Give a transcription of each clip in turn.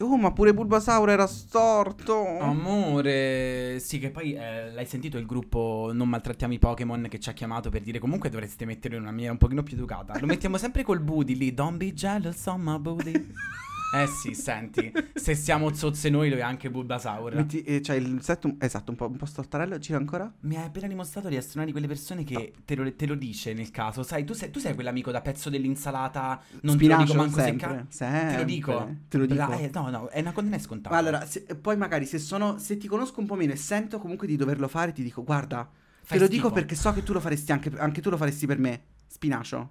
Oh, ma pure Bulbasaur era storto. Amore, sì, che poi eh, l'hai sentito il gruppo Non maltrattiamo i Pokémon che ci ha chiamato per dire comunque dovreste metterlo in una maniera un pochino più educata. Lo mettiamo sempre col booty lì, don't be jealous on my booty. Eh sì, senti, se siamo zozze noi lo è anche Bulbasaur. Metti, eh, c'è il setto, esatto, un po', un po' stortarello, gira ancora? Mi hai appena dimostrato di essere una di quelle persone che te lo, te lo dice nel caso. Sai, tu sei, tu sei quell'amico da pezzo dell'insalata, non Spinacio, te lo dico manco se sempre, ca- sempre, Te lo dico. te lo Bra- dico. eh, no, no, è una è scontata. Ma allora, se- poi magari se sono, se ti conosco un po' meno e sento comunque di doverlo fare, ti dico, guarda, Fai te lo schifo. dico perché so che tu lo faresti anche, anche tu lo faresti per me, spinacio.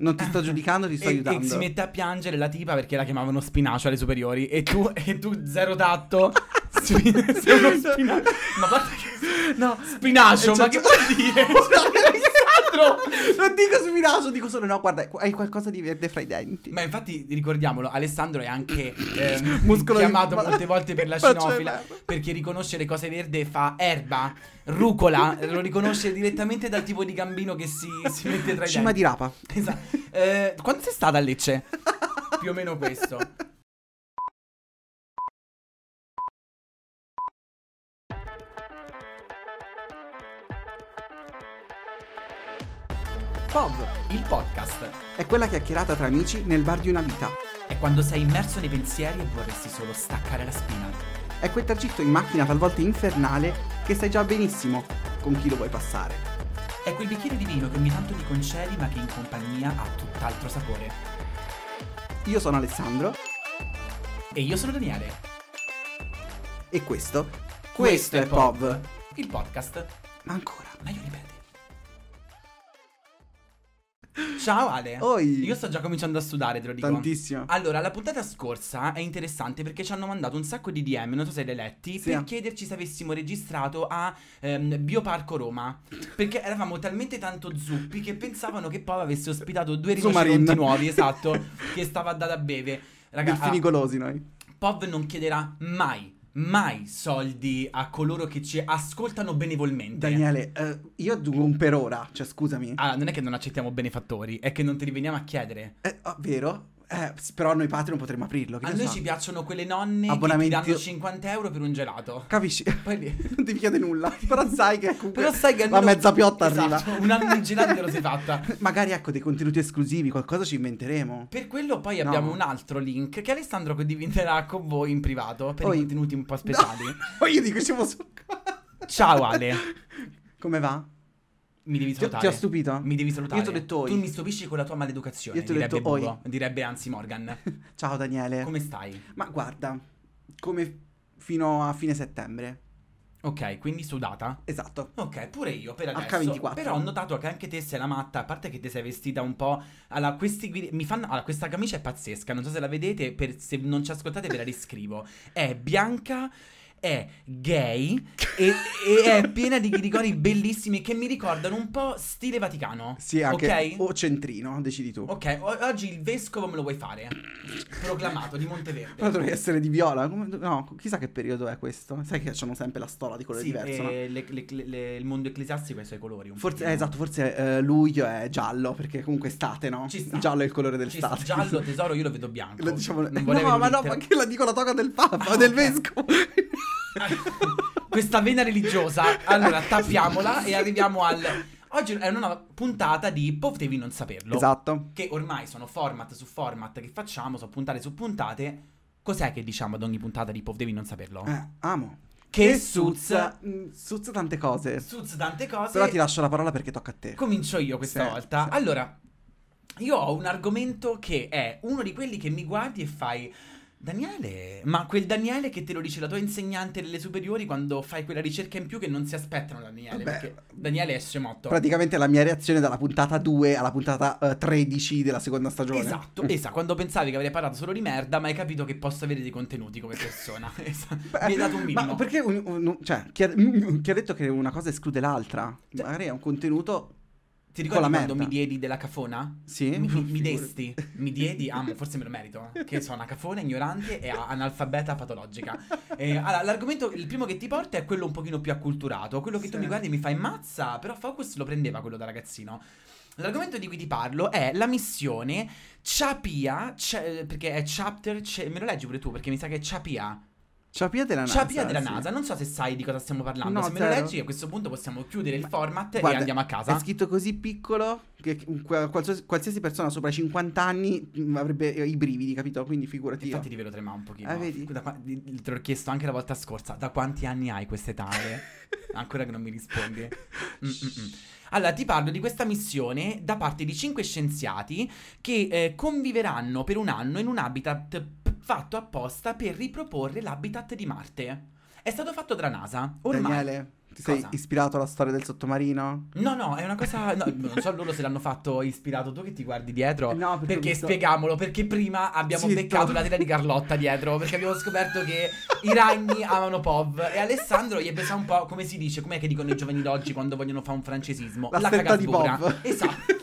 Non ti sto giudicando, ti sto e, aiutando. e si mette a piangere la tipa perché la chiamavano spinacio alle superiori. E tu, e tu zero tatto Spi- sei uno spinacio ma guarda che No, spinacio ma che vuol dire Alessandro non dico spinacio, dico solo no, guarda, hai qualcosa di verde fra i denti. ma infatti ricordiamolo Alessandro è anche ehm, Muscolo di- chiamato ma- molte volte per la cinofila perché riconosce le cose verde fa erba rucola lo riconosce direttamente dal tipo di gambino che si, si mette tra i Cima denti di rapa. Esatto. Eh, quando sei stata a Lecce? Più o meno questo. Pov Il podcast è quella chiacchierata tra amici nel bar di una vita. è quando sei immerso nei pensieri e vorresti solo staccare la spina. È quel tragitto in macchina talvolta infernale che sai già benissimo con chi lo vuoi passare. È quel bicchiere di vino che ogni tanto ti concedi ma che in compagnia ha tutt'altro sapore. Io sono Alessandro E io sono Daniele. e questo, questo è Pov. Il podcast. Ma ancora. Ciao Ale. Oi. Io sto già cominciando a sudare, te lo dico. Tantissimo. Allora, la puntata scorsa è interessante perché ci hanno mandato un sacco di DM, non so se li hai letti, Sì. per chiederci se avessimo registrato a ehm, Bioparco Roma. Perché eravamo talmente tanto zuppi che pensavano che poi avesse ospitato due rinoceronti nuovi, esatto, che stava a dare a beve. Raga, Delfini ah, noi. Pov non chiederà mai, mai soldi a coloro che ci ascoltano benevolmente. Daniele, eh, io per ora, cioè scusami. Ah, non è che non accettiamo benefattori, è che non te li veniamo a chiedere. Eh, oh, vero? Eh, però noi Patreon potremmo aprirlo. A noi so. ci piacciono quelle nonne Abbonamenti- che ti danno 50 euro per un gelato. Capisci? Poi non ti chiede nulla. Però sai che comunque Però sai che la mezza piotta Esatto, arriva. Un anno di gelato te lo sei fatta. Magari ecco dei contenuti esclusivi, qualcosa ci inventeremo. Per quello poi No. abbiamo un altro link che Alessandro condividerà con voi in privato per Oi. i contenuti un po' speciali. Oh, io dico ci posso... Ciao Ale, Come va? Mi devi salutare. ti ho stupito? Mi devi salutare. Io ti ho detto oi. Tu mi stupisci con la tua maleducazione, Io ti ho direbbe detto oi. Bugo, direbbe anzi Morgan. Ciao Daniele. Come stai? Ma guarda, come fino a fine settembre. Ok, quindi sudata? Esatto. Ok, pure io per adesso. H24. Però ho notato che anche te sei la matta, a parte che ti sei vestita un po'. Allora, questi mi fanno. Allora, questa camicia è pazzesca. Non so se la vedete. Per... Se non ci ascoltate, ve la riscrivo. È bianca. È gay e, e è piena di ghirigori bellissimi che mi ricordano un po' stile Vaticano. Sì, anche... Ok? O centrino, decidi tu. Ok, o- oggi il vescovo me lo vuoi fare? Proclamato di Però Monteverde. dovrei essere di viola. No, chissà che periodo è questo. Sai che hanno sempre la stola di colore Sì, diverso, no? le- le- le- il mondo ecclesiastico ha i suoi colori. Forse, eh, esatto, forse eh, luglio è giallo, perché comunque estate, no? Giallo è il colore sta, dell'estate. giallo tesoro io lo vedo bianco. Lo diciamo... Non No, ma no, ma che la dico la toga del Papa, Ah, del ok. vescovo. Questa vena religiosa. Allora, tappiamola e arriviamo al. Oggi è una nuova puntata di Potevi non saperlo. esatto. Che ormai sono format su format che facciamo, sono puntate su puntate. Cos'è che diciamo ad ogni puntata di Potevi non saperlo? Eh, amo. Che suzza. suzza. mm, tante cose. Suz tante cose. Però ti lascio la parola perché tocca a te. Comincio io questa Sì, volta. sì. Allora, io ho un argomento che è uno di quelli che mi guardi e fai. Daniele, ma quel Daniele che te lo dice la tua insegnante delle superiori quando fai quella ricerca in più che non si aspettano da Daniele, Vabbè. perché Daniele è scemotto. Praticamente la mia reazione dalla puntata 2 alla puntata eh, 13 della seconda stagione. Esatto, esatto, quando pensavi che avrei parlato solo di merda, ma hai capito che posso avere dei contenuti come persona. Esatto. Beh, Mi hai dato un minimo. Ma perché un- un- cioè, chi ha, chi ha detto che una cosa esclude l'altra? Cioè- Magari è un contenuto. Ti ricordi quando mi diedi della cafona? Sì? Mi, mi- desti, mi diedi, amo, forse me lo merito, che sono una cafona ignorante e analfabeta patologica. Eh, allora, l'argomento, il primo che ti porta è quello un pochino più acculturato, quello che tu Sì. mi guardi e mi fai mazza, però Focus lo prendeva quello da ragazzino. L'argomento di cui ti parlo è la missione Chapia, c- perché è chapter, c- me lo leggi pure tu perché mi sa che è Chapia. Ciapia della NASA. Chapia della sì. NASA, non so se sai di cosa stiamo parlando, No, se me lo zero. leggi a questo punto possiamo chiudere il Ma- format e Guarda, andiamo a casa. È scritto così piccolo che qual- qualsiasi, qualsiasi persona sopra i 50 anni mh, avrebbe i brividi, capito? Quindi figurati. io. Infatti ti vedo tremare un pochino. Ah, vedi? Da te l'ho chiesto anche la volta scorsa. Da quanti anni hai quest'età? Ancora che non mi rispondi. Mm, mm, mm. Allora, ti parlo di questa missione da parte di cinque scienziati che eh, conviveranno per un anno in un habitat fatto apposta per riproporre l'habitat di Marte. È stato fatto dalla NASA. Ormai. Daniele, ti sei ispirato alla storia del sottomarino? No, no, è una cosa. no, non so loro se l'hanno fatto ispirato tu che ti guardi dietro. No, perché perché visto- spieghiamolo, perché prima abbiamo Zitto. beccato la tela di Carlotta dietro. Perché abbiamo scoperto che i ragni amano Pov. E Alessandro gli è presa un po', come si dice, com'è che dicono i giovani d'oggi quando vogliono fare un francesismo? La cagasbura. Pov. Esatto.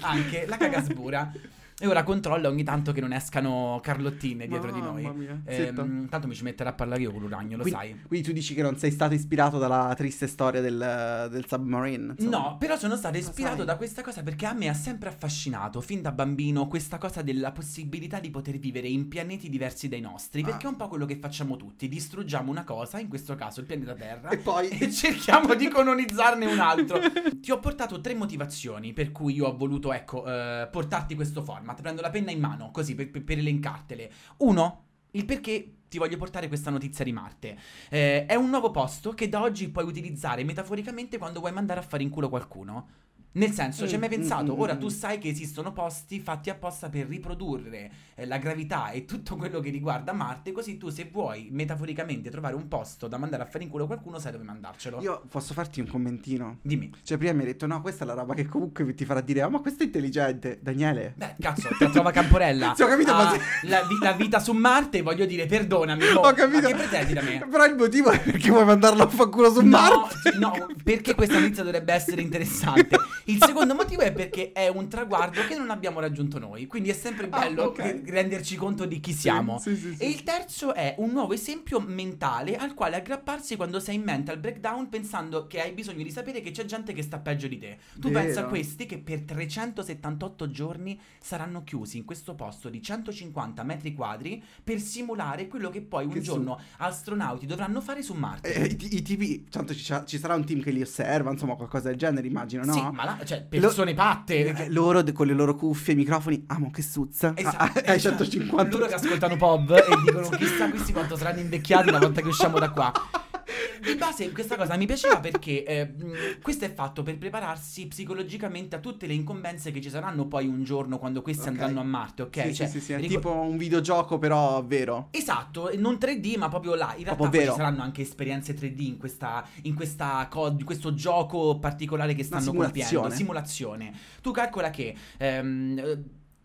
Anche la cagasbura. E ora controlla ogni tanto che non escano Carlottine dietro di noi. Mamma mia, Ehm, zitto. tanto mi ci metterò a parlare io con un ragno, lo Quindi- sai. Quindi tu dici che non sei stato ispirato dalla triste storia del, del submarine? insomma. No, però sono stato ispirato da questa cosa perché a me ha sempre affascinato, fin da bambino, questa cosa della possibilità di poter vivere in pianeti diversi dai nostri. Ah. Perché è un po' quello che facciamo tutti: distruggiamo una cosa, in questo caso il pianeta Terra. E poi... E cerchiamo di colonizzarne un altro. Ti ho portato tre motivazioni per cui io ho voluto, ecco, eh, portarti questo format. Prendo la penna in mano, così, per, per- per elencartele. Uno, il perché ti voglio portare questa notizia di Marte. Eh, è un nuovo posto che da oggi puoi utilizzare metaforicamente quando vuoi mandare a fare in culo qualcuno. Nel senso, ci hai mai Mm, mm, pensato? mm, Ora mm. tu sai che esistono posti fatti apposta per riprodurre eh, la gravità e tutto quello che riguarda Marte, così tu se vuoi metaforicamente trovare un posto da mandare a fare in culo qualcuno sai dove mandarcelo. Io posso farti un commentino? Dimmi. Cioè, prima mi hai detto, no, questa è la roba che comunque ti farà dire, ah, ma questo è intelligente. Daniele. Beh, cazzo, te la trova Camporella. Sì, ho capito, Ah, ma se- la, vi- la vita su Marte, voglio dire, perdonami. mo, Ho capito. Ma che pretendi da me? Però il motivo è perché vuoi mandarlo a fanculo su No, Marte. no, perché questa notizia dovrebbe essere interessante. Il secondo motivo è perché è un traguardo che non abbiamo raggiunto noi. Quindi è sempre Ah, bello ok. che- renderci conto di chi siamo. Sì, sì, sì, E il terzo è un nuovo esempio mentale al quale aggrapparsi quando sei in mental breakdown pensando che hai bisogno di sapere che c'è gente che sta peggio di te. Tu Vero. pensa a questi che per 378 giorni saranno chiusi in questo posto di 150 metri quadri per simulare quello che poi un Che su- giorno astronauti dovranno fare su Marte. Eh, i, i tipi, tanto ci, ci sarà un team che li osserva, insomma, qualcosa del genere, immagino, no? Sì, ma là, cioè, persone patte. Eh, loro con le loro cuffie e microfoni, amo che suzza. Esatto, Ah, ah, hai esatto. 150. Loro che ascoltano Pop e dicono chissà questi quanto saranno invecchiati una volta che usciamo da qua. Di base questa cosa mi piaceva perché eh, questo è fatto per prepararsi psicologicamente a tutte le incombenze che ci saranno poi un giorno quando questi Ok. andranno a Marte, ok? Sì, Cioè, sì, sì, sì, è ricor- tipo un videogioco però vero. Esatto, non 3D ma proprio là. In realtà ci saranno anche esperienze 3D in, questa, in questa co- questo gioco particolare che stanno simulazione. compiendo. Simulazione. Tu calcola che... ehm, eh,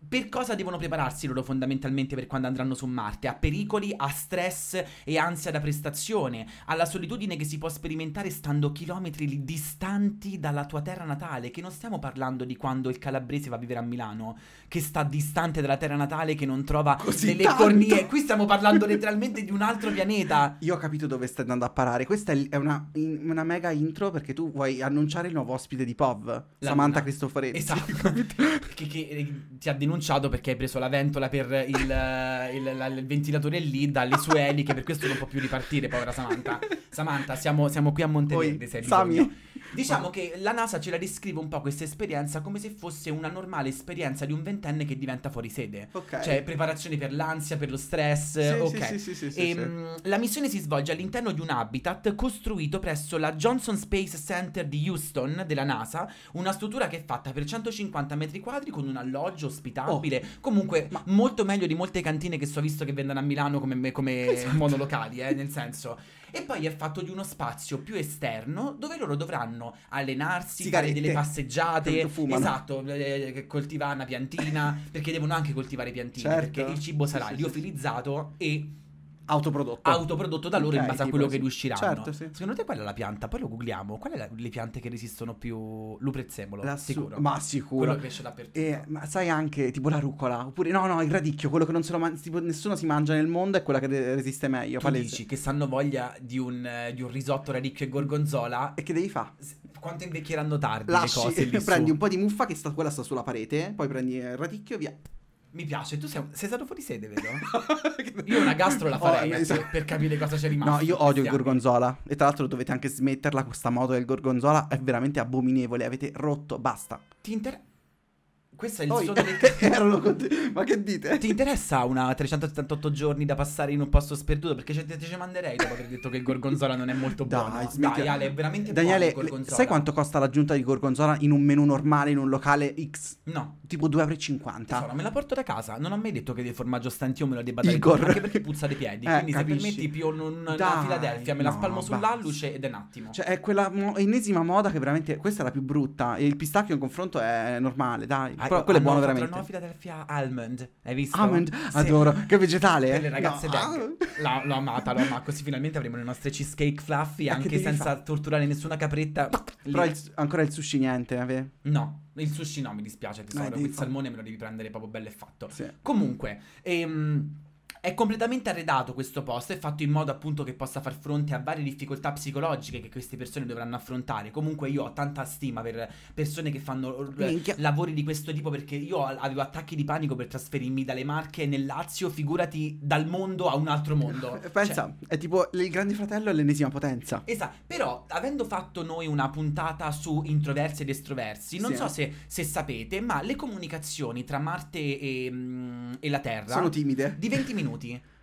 per cosa devono prepararsi loro fondamentalmente per quando andranno su Marte? A pericoli, a stress e ansia da prestazione, alla solitudine che si può sperimentare stando chilometri distanti dalla tua terra natale, che non stiamo parlando di quando il calabrese va a vivere a Milano, che sta distante dalla terra natale, che non trova Così delle tanto. cornie. Qui stiamo parlando letteralmente di un altro pianeta. Io ho capito dove stai andando a parare. Questa è una, in- una mega intro perché tu vuoi annunciare il nuovo ospite di POV, Samantha Luna. Cristoforetti. Esatto. Capito? che, che, eh, ti ha denunciato perché hai preso la ventola per il, il- la- il ventilatore lì dalle sue eliche, per questo non può più ripartire, povera Samantha. Samantha, siamo, siamo qui a Monteverde, Poi, se hai bisogno. Diciamo che la NASA ce la descrive un po' questa esperienza come se fosse una normale esperienza di un ventenne che diventa fuori sede. Ok. Cioè, preparazione per l'ansia, per lo stress. Sì, ok. sì, sì, sì, sì, E, sì. mh, la missione si svolge all'interno di un habitat costruito presso la Johnson Space Center di Houston della NASA, una struttura che è fatta per 150 metri quadri con un alloggio ospitabile, comunque ma- molto meglio di molte cantine che so visto che vendono a Milano come, come Esatto. monolocali, eh, nel senso. E poi è fatto di uno spazio più esterno dove loro dovranno allenarsi, fare Sigarette. delle passeggiate, esatto, eh, coltivare una piantina, perché devono anche coltivare piantine, Certo. perché il cibo sarà Sì, sì, sì, liofilizzato e Autoprodotto. autoprodotto da loro in Ok, base a quello che sì. riusciranno. Certo, sì. Secondo te qual è la pianta? Poi lo googliamo. Qual è la- le piante che resistono più? Luprezzemolo, La su- sicuro. Ma sicuro. Quello che cresce dappertutto. E, ma sai anche tipo la rucola, oppure no, no, il radicchio, quello che non se lo man- tipo, nessuno si mangia nel mondo è quella che de- resiste meglio, tu palese. dici che sanno voglia di un, eh, di un risotto radicchio e gorgonzola. E che devi fare? Quanto invecchieranno tardi Lasci, le cose lì su? prendi un po' di muffa che sta, quella sta sulla parete, poi prendi il radicchio e via. Mi piace, tu sei, sei stato fuori sede, vedo? Io una gastro la farei Oh, eh, esatto. per, capire cosa c'è rimasto. No, io odio il gorgonzola. E tra l'altro dovete anche smetterla, questa moto del gorgonzola è veramente abominevole. Avete rotto, basta. Ti interessa? Questo è il Poi, suono del... erano con te- Ma che dite? Ti interessa una 378 giorni da passare in un posto sperduto? Perché ce- te, te ce manderei dopo aver detto che il gorgonzola non è molto Dai, buono. smetti- Dai, Ale, è veramente Daniele, il gorgonzola. sai quanto costa l'aggiunta di gorgonzola in un menù normale in un locale X? No, Tipo 2,50 tesoro, euro. me la porto da casa. Non ho mai detto che del formaggio stantio me lo debba Igor. dare tutto, anche perché puzza dei piedi. Eh, Quindi se capisci. permetti più un, una Dai, Philadelphia, me la no, spalmo sull'alluce ed è un attimo. Cioè, è quella mo- ennesima moda che veramente. Questa è la più brutta. E il pistacchio in confronto è normale, dai. Ah, Però quello è buono veramente. La nuova Philadelphia Almond, hai visto? Almond, Sì. adoro. Che vegetale? Per le ragazze No. veg. La- L'ho amata, l'ho amata. Così finalmente avremo le nostre cheesecake fluffy che anche senza fare? torturare nessuna capretta. Però il- ancora il sushi niente, ave? No, il sushi no, mi dispiace tesoro. il salmone me lo devi prendere proprio bello e fatto. Sì. Comunque, ehm, è completamente arredato questo post, è fatto in modo appunto che possa far fronte a varie difficoltà psicologiche che queste persone dovranno affrontare. Comunque io ho tanta stima per persone che fanno eh, Minchia. lavori di questo tipo perché io avevo attacchi di panico per trasferirmi dalle Marche nel Lazio, figurati dal mondo a un altro mondo. Pensa, è tipo il Grande Fratello è l'ennesima potenza. Esatto, però avendo fatto noi una puntata su introversi ed estroversi, non Sì. so se, se sapete, ma le comunicazioni tra Marte e, mm, e la Terra Sono timide. di 20 minuti.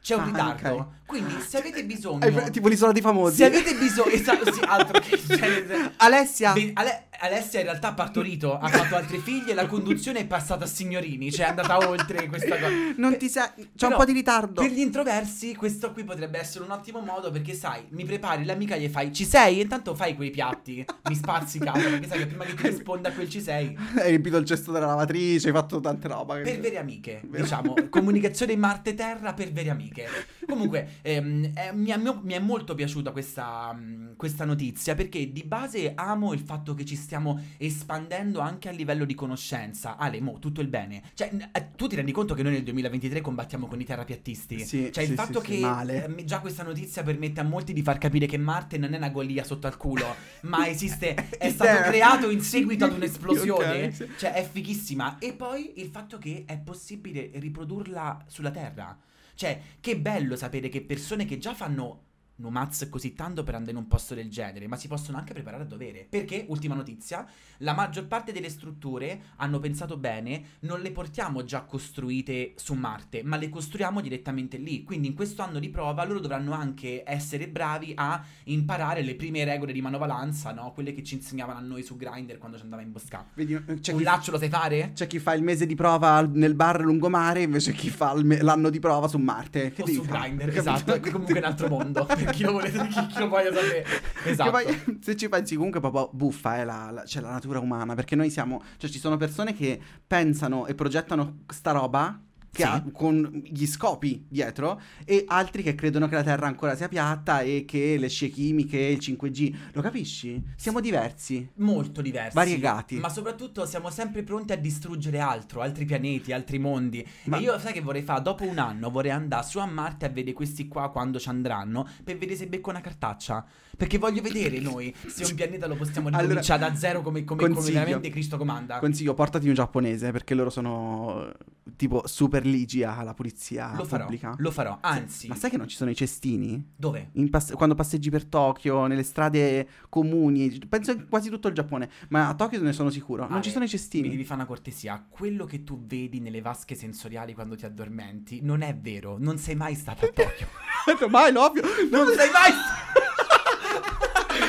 C'è un Ah, ritardo. ok. Quindi se avete bisogno... È pre- tipo l'isola dei famosi. se avete bisogno... Esatto, sì, altro che... cioè, Alessia. Be- Ale- Alessia in realtà ha partorito, ha fatto altri figli e la conduzione è passata a signorini, cioè è andata oltre questa cosa. Non ti sei. C'è però, un po' di ritardo. Per gli introversi questo qui potrebbe essere un ottimo modo perché sai, mi prepari l'amica gli fai ci sei e intanto fai quei piatti, mi spazzi casa perché sai che prima che ti risponda quel ci sei. Hai riempito il cesto della lavatrice, hai fatto tante roba. Per vere amiche, diciamo, comunicazione Marte-Terra per vere amiche. Comunque, ehm, eh, mi, è, mi è molto piaciuta questa, mh, questa notizia perché di base amo il fatto che ci stiamo espandendo anche a livello di conoscenza. Ale, mo, tutto il bene. Cioè, eh, tu ti rendi conto che noi nel 2023 combattiamo con i terrapiattisti? Sì, Cioè, sì, il fatto sì, che male. ehm, già questa notizia permette a molti di far capire che Marte non è una golia sotto al culo, ma esiste, è stato creato in seguito ad un'esplosione. Ok, sì. Cioè, è fighissima. E poi il fatto che è possibile riprodurla sulla Terra. Cioè, che bello sapere che persone che già fanno Numaz così tanto per andare in un posto del genere, ma si possono anche preparare a dovere. Perché, ultima notizia, la maggior parte delle strutture hanno pensato bene, non le portiamo già costruite su Marte, ma le costruiamo direttamente lì. Quindi in questo anno di prova loro dovranno anche essere bravi a imparare le prime regole di manovalanza, no? Quelle che ci insegnavano a noi su Grindr quando ci andava in bosca. Vedi, eh, c'è Un chi, laccio lo sai fare? c'è chi fa il mese di prova nel bar lungomare, invece chi fa me- l'anno di prova su Marte. Che o su? Grindr, esatto, che comunque è un altro mondo, chi lo volete, chi, chi lo voglia sapere. Esatto. Poi, se ci pensi comunque proprio buffa è la, la- cioè, la natura umana, perché noi siamo, cioè ci sono persone che pensano e progettano sta roba che Sì. ha, con gli scopi dietro e altri che credono che la Terra ancora sia piatta e che le scie chimiche, il 5G, lo capisci? Siamo diversi. molto diversi, Variegati. ma soprattutto siamo sempre pronti a distruggere altro, altri pianeti, altri mondi. Ma- E io sai che vorrei fare? Dopo un anno vorrei andare su a Marte a vedere questi qua quando ci andranno per vedere se becco una cartaccia. Perché voglio vedere noi se un pianeta lo possiamo Allora, ricominciare da zero come, come, come veramente Cristo comanda. Consiglio, portati un giapponese perché loro sono tipo super ligi alla pulizia lo farò, pubblica. lo farò. Anzi, Ma sai che non ci sono i cestini? dove? In pass- quando passeggi per Tokyo, nelle strade comuni, penso in quasi tutto il Giappone, ma a Tokyo ne sono sicuro. Non Ale, ci sono i Mi cestini. devi fare una cortesia. Quello che tu vedi nelle vasche sensoriali quando ti addormenti non è vero. Non sei mai stata a Tokyo. Mai, no, ovvio. non sei mai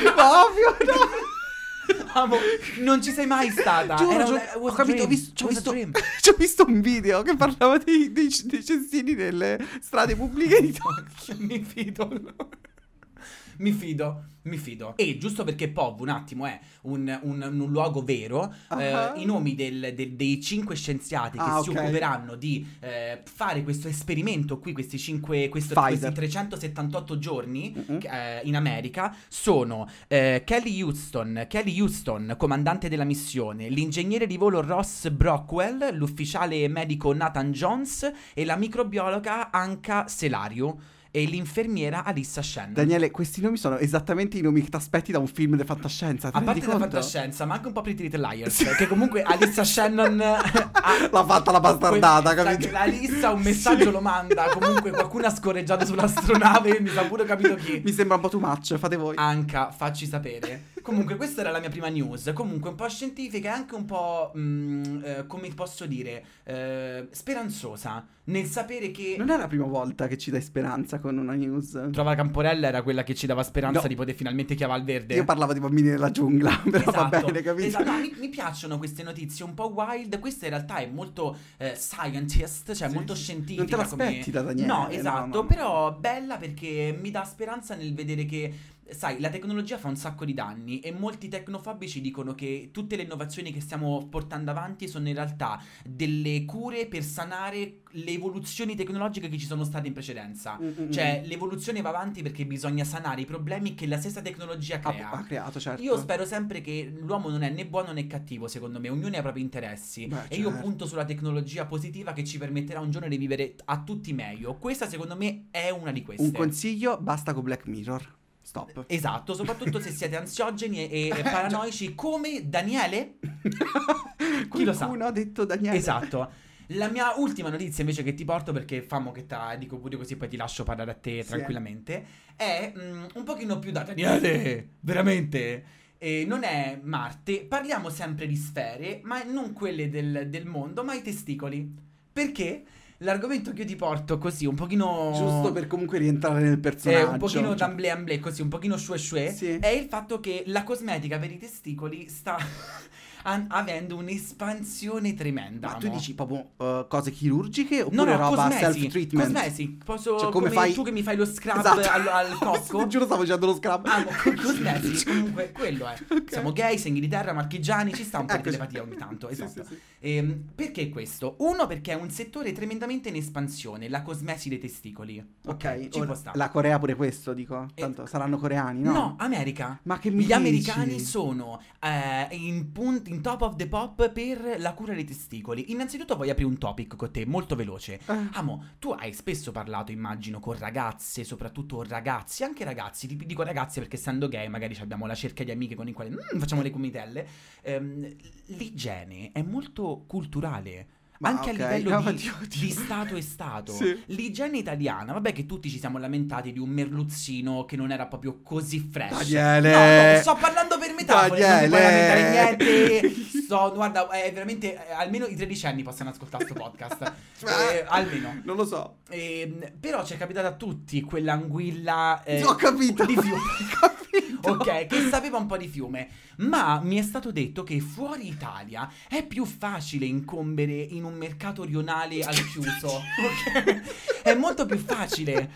ovvio, no. Amo, non ci sei mai stata. Giuro, Era giuro, un- ho capito, ho visto, ci ho visto, ho visto un video che parlava dei, dei, dei cestini nelle strade pubbliche di Tokyo. Mi fido. Mi fido, mi fido. E giusto perché POV un attimo è un, un- un luogo vero, eh, Ah. i nomi del- del- dei cinque scienziati che Ah, si ok. occuperanno di eh, fare questo esperimento qui, questi, cinque, questo- questi 378 giorni Mm-mm. eh, in America, sono eh, Kelly Houston, Kelly Houston, comandante della missione, l'ingegnere di volo Ross Brockwell, l'ufficiale medico Nathan Jones e la microbiologa Anka Selario e l'infermiera Alissa Shannon. Daniele, questi nomi sono esattamente i nomi che ti aspetti da un film di fantascienza. A parte la fantascienza, ma anche un po' Pretty Little Liars, che comunque Alissa Shannon ha- L'ha fatta la bastardata, que- capito? La Alissa un messaggio Sì. lo manda, comunque qualcuno ha scorreggiato sull'astronave, mi sa pure capito chi. Mi sembra un po' too much, fate voi. Anca, facci sapere. Comunque, questa era la mia prima news. Comunque, un po' scientifica e anche un po', mm, eh, come posso dire, eh, speranzosa. Nel sapere che. Non è la prima volta che ci dai speranza con una news. Trova Camporella era quella che ci dava speranza No. di poter finalmente chiavare il verde. Io parlavo di bambini nella giungla, però va Esatto, bene, capito? esatto. No, mi, mi piacciono queste notizie un po' wild. Questa in realtà è molto eh, scientist, cioè Sì, molto sì. scientifica. Non te come- l'aspetti da Daniele, No, no, esatto. no, no. Però bella perché mi dà speranza nel vedere che. Sai, la tecnologia fa un sacco di danni e molti tecnofobici dicono che tutte le innovazioni che stiamo portando avanti sono in realtà delle cure per sanare le evoluzioni tecnologiche che ci sono state in precedenza. Mm, mm, Cioè, l'evoluzione va avanti perché bisogna sanare i problemi che la stessa tecnologia ha, crea. ha creato, certo. Io spero sempre che l'uomo non è né buono né cattivo, secondo me, ognuno ha i propri interessi. Beh, E io certo. punto sulla tecnologia positiva che ci permetterà un giorno di vivere a tutti meglio. Questa, secondo me, è una di queste. Un consiglio, basta con Black Mirror. Stop. Esatto, soprattutto se siete ansiogeni e, e paranoici come Daniele. Chi lo sa? Qualcuno ha detto Daniele. Esatto. La mia ultima notizia invece che ti porto, perché famo che ta, dico pure così poi ti lascio parlare a te Sì. tranquillamente, è mm, un pochino più da Daniele, veramente. E non è Marte, parliamo sempre di sfere, ma non quelle del, del mondo, ma i testicoli. Perché? L'argomento che io ti porto così, un pochino... Giusto per comunque rientrare nel eh, personaggio. un pochino d'amblè amblè, così, un pochino shue shue, Sì. è il fatto che la cosmetica per i testicoli sta an- avendo un'espansione tremenda. Ma tu dici proprio uh, cose chirurgiche No, oppure no, roba cosmesi, self-treatment? Cosmesi, posso Cioè, come, come fai- tu che mi fai lo scrub Esatto. al, al cocco. Ti giuro stavo facendo lo scrub. Amo, co- cosmesi, comunque quello è. Ok. Siamo gay, sei in Inghilterra, marchigiani, ci sta un po' di Eccoci. telepatia ogni tanto, Sì, esatto. sì, sì. Ehm, perché questo? Uno, perché è un settore tremendamente in espansione, la cosmesi dei testicoli. Ok, ci può stare. la Corea pure questo, dico. Eh, Tanto saranno coreani, no? No, America. Ma che mi Gli dici? americani sono eh, in, punt- in top of the pop per la cura dei testicoli. Innanzitutto voglio aprire un topic con te, molto veloce. Eh, Amo, tu hai spesso parlato, immagino, con ragazze, soprattutto ragazzi, anche ragazzi, ti dico ragazze perché essendo gay magari abbiamo la cerca di amiche con i quali mm, facciamo le comitelle. Ehm, l'igiene è molto culturale. Ma anche ok, a livello no, di, di stato e stato. Sì. L'igiene italiana, vabbè che tutti ci siamo lamentati di un merluzzino che non era proprio così fresh. Daniele! No, no, sto parlando per metafore, non mi puoi Daniele! lamentare niente. Sto, guarda, è veramente, eh, almeno i tredicenni possono ascoltare questo podcast. Eh, almeno. Non lo so. Ehm, però ci è capitato a tutti quell'anguilla eh, Ho capito. di fiume. Capito. ok, che sapeva un po' di fiume. Ma mi è stato detto che fuori Italia è più facile incombere in un mercato rionale al chiuso. ok? È molto più facile.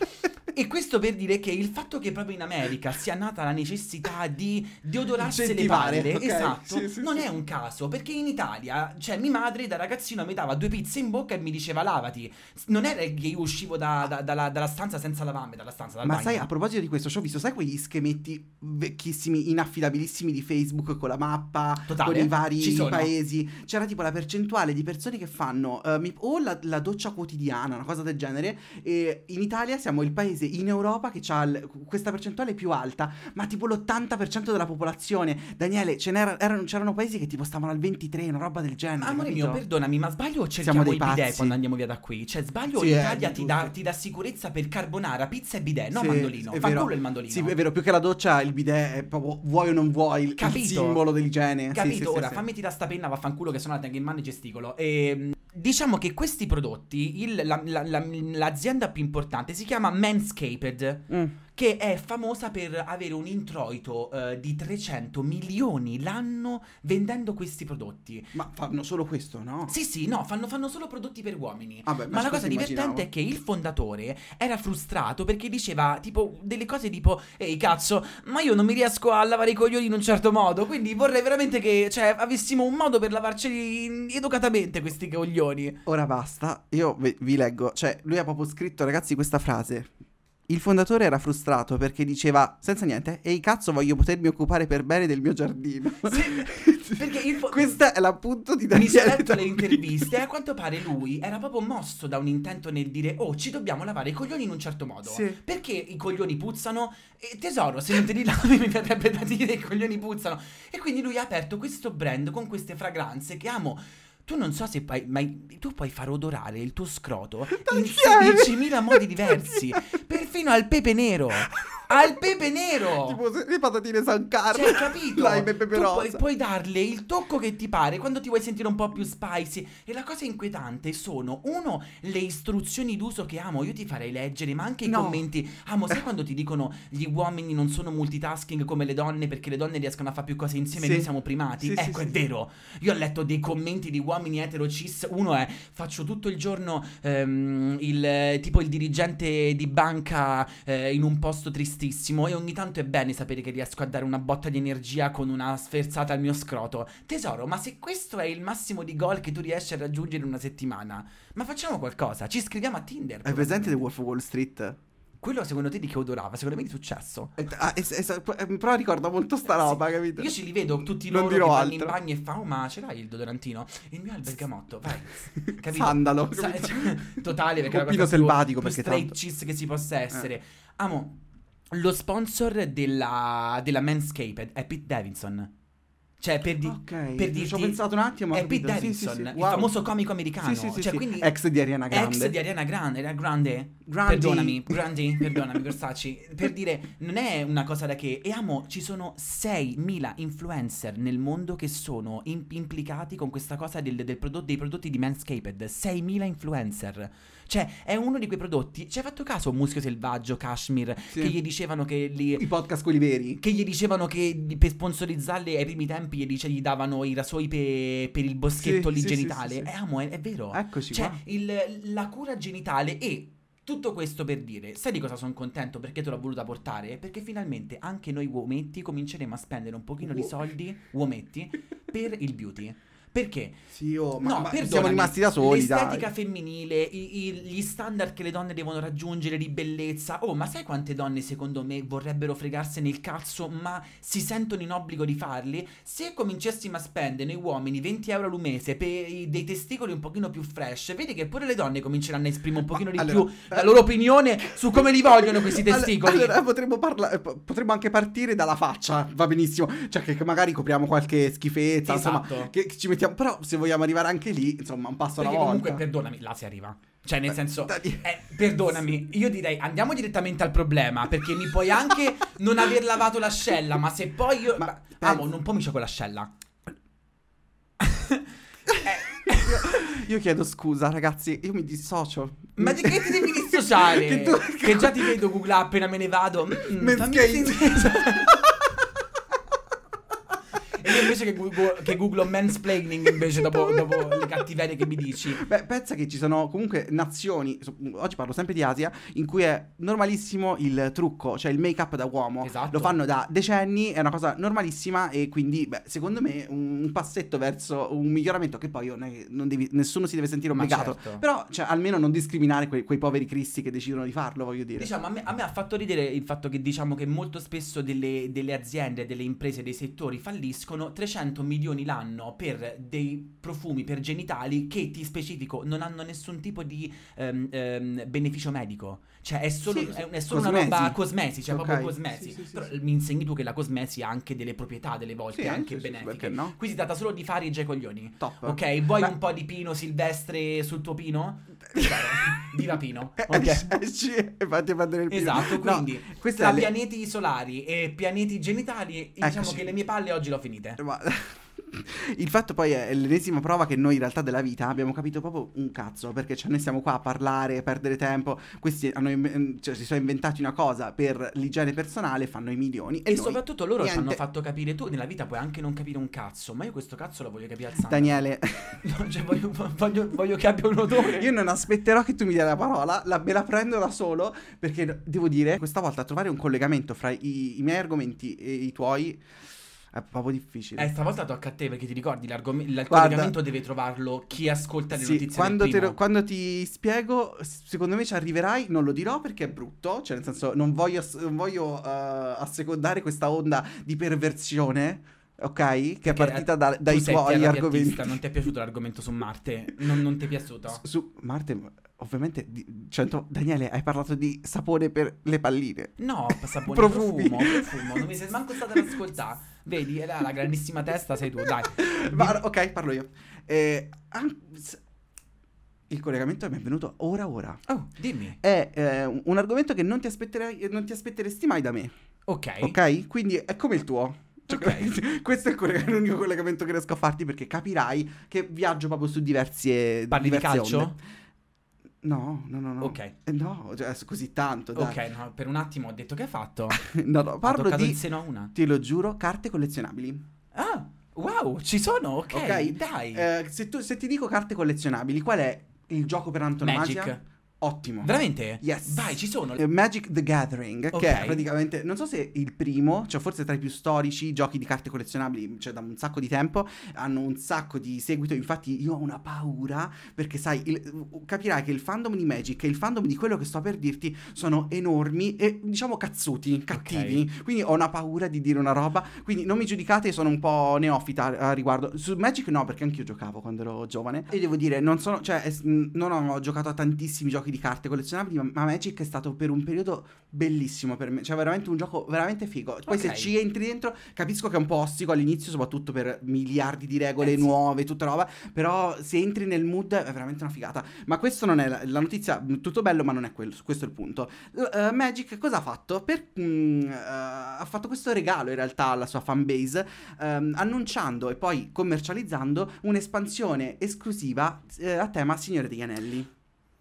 E questo per dire che il fatto che proprio in America sia nata la necessità di deodorarsi le palle, ok, esatto, sì, sì, non sì. è un caso, perché in Italia, cioè, mia madre da ragazzino mi dava due pizze in bocca e mi diceva lavati. Non era che io uscivo da- da- dalla, dalla stanza senza lavarmi, dalla stanza dal Ma bagno. sai, a proposito di questo, ci ho visto, sai quegli schemetti vecchissimi, inaffidabilissimi di Facebook con la mappa, Totale, con i vari paesi? C'era tipo la percentuale di persone che fanno eh, mi- o la, la doccia quotidiana, una cosa del genere. E in Italia siamo il paese in Europa che ha questa percentuale più alta, ma tipo l'80% della popolazione. Daniele, ce erano- c'erano paesi che tipo stavano al 23, una roba del genere. Amore capito? mio, perdonami, ma sbaglio o cerchiamo dei i bidet pazzi. quando andiamo via da qui? Cioè, sbaglio o Sì, eh, l'Italia di ti dà, ti dà sicurezza per carbonara, pizza e bidet, no Sì, mandolino. Fa culo il mandolino. Sì, è vero, più che la doccia, il bidet è proprio vuoi o non vuoi il, il simbolo dell'igiene. Capito? sì, sì, Ora sì. fammi tirare sta penna, vaffanculo che sennò la tengo in mano e gesticolo. E, diciamo che questi prodotti, il- la- la- la- l'azienda più importante si chiama Manscaped, Mm. Che è famosa per avere un introito eh, di 300 milioni l'anno vendendo questi prodotti. Ma fanno solo questo, no? Sì, sì, no, fanno, fanno solo prodotti per uomini. Vabbè, Ma la scusa, cosa divertente immaginavo. è che il fondatore era frustrato perché diceva tipo delle cose tipo Ehi cazzo, ma io non mi riesco a lavare i coglioni in un certo modo Quindi vorrei veramente che cioè, avessimo un modo per lavarceli educatamente questi coglioni Ora basta, io vi, vi leggo, cioè lui ha proprio scritto ragazzi questa frase. Il fondatore era frustrato perché diceva, senza niente, ehi cazzo voglio potermi occupare per bene del mio giardino. Perché il fo- Questo è l'appunto di Mi sono Daniele. letto le interviste e a quanto pare lui era proprio mosso da un intento nel dire Oh ci dobbiamo lavare i coglioni in un certo modo Sì. Perché i coglioni puzzano? E tesoro se non te li lavi mi verrebbe da dire i coglioni puzzano E quindi lui ha aperto questo brand con queste fragranze che amo tu non so se puoi, ma tu puoi far odorare il tuo scroto in Daniele! 16.000 modi diversi, perfino al pepe nero. Al pepe nero! Tipo le patatine San Carlo. Cioè, capito? Lime e pepe Tu rosa. puoi, puoi darle il tocco che ti pare quando ti vuoi sentire un po' più spicy. E la cosa inquietante sono, uno, le istruzioni d'uso che amo. Io ti farei leggere, ma anche i No. commenti. Amo, sai quando ti dicono gli uomini non sono multitasking come le donne perché le donne riescono a fare più cose insieme e Sì. noi siamo primati? Sì, ecco, sì, è vero. Io ho letto dei commenti di uomini etero cis. Uno è faccio tutto il giorno ehm, il tipo il dirigente di banca eh, in un posto tristissimo. E ogni tanto è bene sapere che riesco a dare una botta di energia con una sferzata al mio scroto. Tesoro, ma se questo è il massimo di gol che tu riesci a raggiungere in una settimana, ma facciamo qualcosa. Ci iscriviamo a Tinder. Hai presente The. Wolf of Wall Street? Quello secondo te di che odorava? Secondo me di successo. Eh, ah, es- es- eh, però ricorda molto sta roba, capito? Io ce li vedo tutti loro che vanno in altro. bagno e fa, oh ma ce l'hai il deodorantino? Il mio è il bergamotto, vai. Capito? Sandalo. Sa- capito? cioè, totale perché è pino cosa più- selvatico, più perché straight tanto- cheese che si possa essere. Amo, lo sponsor della, della Manscaped è Pete Davidson. Cioè, per, di- Ok, per ci dirti... ho pensato un attimo, È Pete capito. Sì, sì, Davidson, sì, il wow. famoso comico americano. Sì, sì, cioè, quindi... Ex di Ariana Grande. Ex di Ariana Grande, era grande. Grandi. Perdonami, Grandi, perdonami Versace. Per dire, non è una cosa da che. E amo, ci sono 6.000 influencer nel mondo che sono im- implicati con questa cosa del, del prodotto, dei prodotti di Manscaped. 6.000 influencer. Cioè, è uno di quei prodotti. Ci hai fatto caso Muschio Selvaggio, Kashmir, Sì. che gli dicevano che li. I podcast quelli veri. Che gli dicevano che per sponsorizzarli ai primi tempi gli, dice- gli davano i rasoi pe- per il boschetto Sì, lì sì, genitale. sì, sì. E amo, è, è vero. Eccoci Cioè, qua. il- la cura genitale e tutto questo per dire, sai di cosa sono contento perché te l'ho voluta portare? Perché finalmente anche noi uometti cominceremo a spendere un pochino di soldi, uometti, per il beauty. Perché? Sì, oh, ma, no, ma siamo rimasti da soli, L'estetica dai. femminile, i- i- gli standard che le donne devono raggiungere di bellezza. Oh, ma sai quante donne secondo me vorrebbero fregarsene il cazzo, ma si sentono in obbligo di farli? Se cominciassimo a spendere noi uomini 20 euro al mese per i- dei testicoli un pochino più fresh, vedi che pure le donne cominceranno a esprimere un pochino di allora, più eh, la loro opinione su come li vogliono questi Allora- testicoli. Allora, potremmo, parla- po- potremmo anche partire dalla faccia, va benissimo. Cioè, che, che magari copriamo qualche schifezza, Esatto. insomma, che, che ci mettiamo. Però, se vogliamo arrivare anche lì, insomma, un passo alla volta. comunque, perdonami, là si arriva. Cioè, nel Eh, senso, eh, perdonami, io direi andiamo direttamente al problema. Perché mi puoi anche non aver lavato l'ascella, ma se poi io. Ma- eh. amo, non pomicio con l'ascella. Io chiedo scusa, ragazzi, io mi dissocio. Ma di che ti devi dissociare? Che che, tu- già ti vedo Google appena me ne vado. Mm, Manscaped. E io invece che Google, che Google mansplaining invece dopo, dopo le cattiverie che mi dici. Beh, pensa che ci sono comunque nazioni, oggi parlo sempre di Asia, in cui è normalissimo il trucco, cioè il make-up da uomo. Esatto. Lo fanno da decenni, è una cosa normalissima e quindi, beh, secondo me un, passetto verso un miglioramento che poi devi- nessuno si deve sentire obbligato. certo. Però, cioè, almeno non discriminare quei, quei poveri cristi che decidono di farlo, voglio dire. Diciamo, a me, a me ha fatto ridere il fatto che diciamo che molto spesso delle, delle aziende, delle imprese, dei settori falliscono 300 milioni l'anno per dei profumi per genitali che ti specifico non hanno nessun tipo di ehm, ehm, beneficio medico. Cioè è solo, Sì, è, è solo una roba cosmesi, cioè Ok. proprio cosmesi. Sì, Però mi insegni tu che la cosmesi ha anche delle proprietà delle volte, anche benefiche. no? Qui si tratta solo di fare i già coglioni. Top. Ok, vuoi Beh, un po' di pino silvestre sul tuo pino? Viva Pino. eh, Ok. e fatti prendere il pino. Esatto, No, quindi questa tra le- pianeti solari e pianeti genitali, diciamo Eccoci. che le mie palle oggi le ho finite. Ma- Il fatto poi è l'ennesima prova che noi in realtà della vita abbiamo capito proprio un cazzo, perché cioè, noi siamo qua a parlare, a perdere tempo, questi hanno inve- cioè, si sono inventati una cosa per l'igiene personale, fanno i milioni. E, E, soprattutto loro ci niente. hanno fatto capire tu nella vita puoi anche non capire un cazzo, ma io questo cazzo lo voglio capire al sangue. Daniele, No, cioè, voglio, voglio- voglio che abbia un odore. io non aspetterò che tu mi dia la parola, la, me la prendo da solo, perché devo dire, questa volta trovare un collegamento fra i, i miei argomenti e i tuoi è proprio difficile. Eh, stavolta tocca a te perché ti ricordi l'argom- il Guarda- collegamento deve trovarlo chi ascolta le Sì, notizie quando, te quando ti spiego, secondo me ci arriverai, non lo dirò perché è brutto, cioè nel senso non voglio, non voglio eh, assecondare questa onda di perversione, ok? Che è Perché, partita eh, da- dai tuoi argomenti. Non ti è piaciuto l'argomento su Marte? Non, non ti è piaciuto? Su- Su Marte, ovviamente, di- cioè, to- Daniele, hai parlato di sapone per le palline. No, sapone, profumo, profumo. Non mi sei manco stata ad ascoltare. Vedi, era la grandissima testa sei tu, dai. Ma, ok, parlo io. Eh, il collegamento mi è venuto ora ora. Oh, dimmi. È eh, un argomento che non ti, non ti aspetteresti mai da me. Ok. Ok? Quindi è come il tuo. Cioè, Ok. questo è collega- l'unico collegamento che riesco a farti perché capirai che viaggio proprio su diverse Parli di diverse calcio? onde. No, no, no, no. Ok. Eh, No, cioè, così tanto, dai. Ok, no, per un attimo ho detto che hai fatto. No, no, parlo di, il seno a una. te lo giuro, carte collezionabili. Ah, wow, ci sono, ok, Ok, dai. Eh, se, tu- se ti dico carte collezionabili, qual è il gioco per antonomasia? Magic. Ottimo. Veramente? Yes. Vai, ci sono. Eh, Magic the Gathering, Ok. che è praticamente, non so se il primo, cioè forse tra i più storici giochi di carte collezionabili, cioè da un sacco di tempo, hanno un sacco di seguito, infatti io ho una paura, perché sai, il- capirai che il fandom di Magic e il fandom di quello che sto per dirti sono enormi e diciamo cazzuti, cattivi, quindi ho una paura di dire una roba, quindi non mi giudicate, sono un po' neofita a riguardo. Su Magic no, perché anch'io giocavo quando ero giovane, e devo dire, non sono, cioè, non ho giocato a tantissimi giochi di carte collezionabili, ma, ma Magic è stato per un periodo bellissimo per me, cioè veramente un gioco veramente figo. Poi se Ok. ci entri dentro, capisco che è un po' ostico all'inizio, soprattutto per miliardi di regole Eh, sì. nuove, tutta roba, però se entri nel mood è veramente una figata. Ma questo non è la, la notizia, tutto bello, ma non è quello, questo è il punto. Eh, Magic cosa ha fatto? Per, mm, eh, ha fatto questo regalo in realtà alla sua fanbase, ehm, annunciando e poi commercializzando un'espansione esclusiva eh, a tema Signore degli Anelli.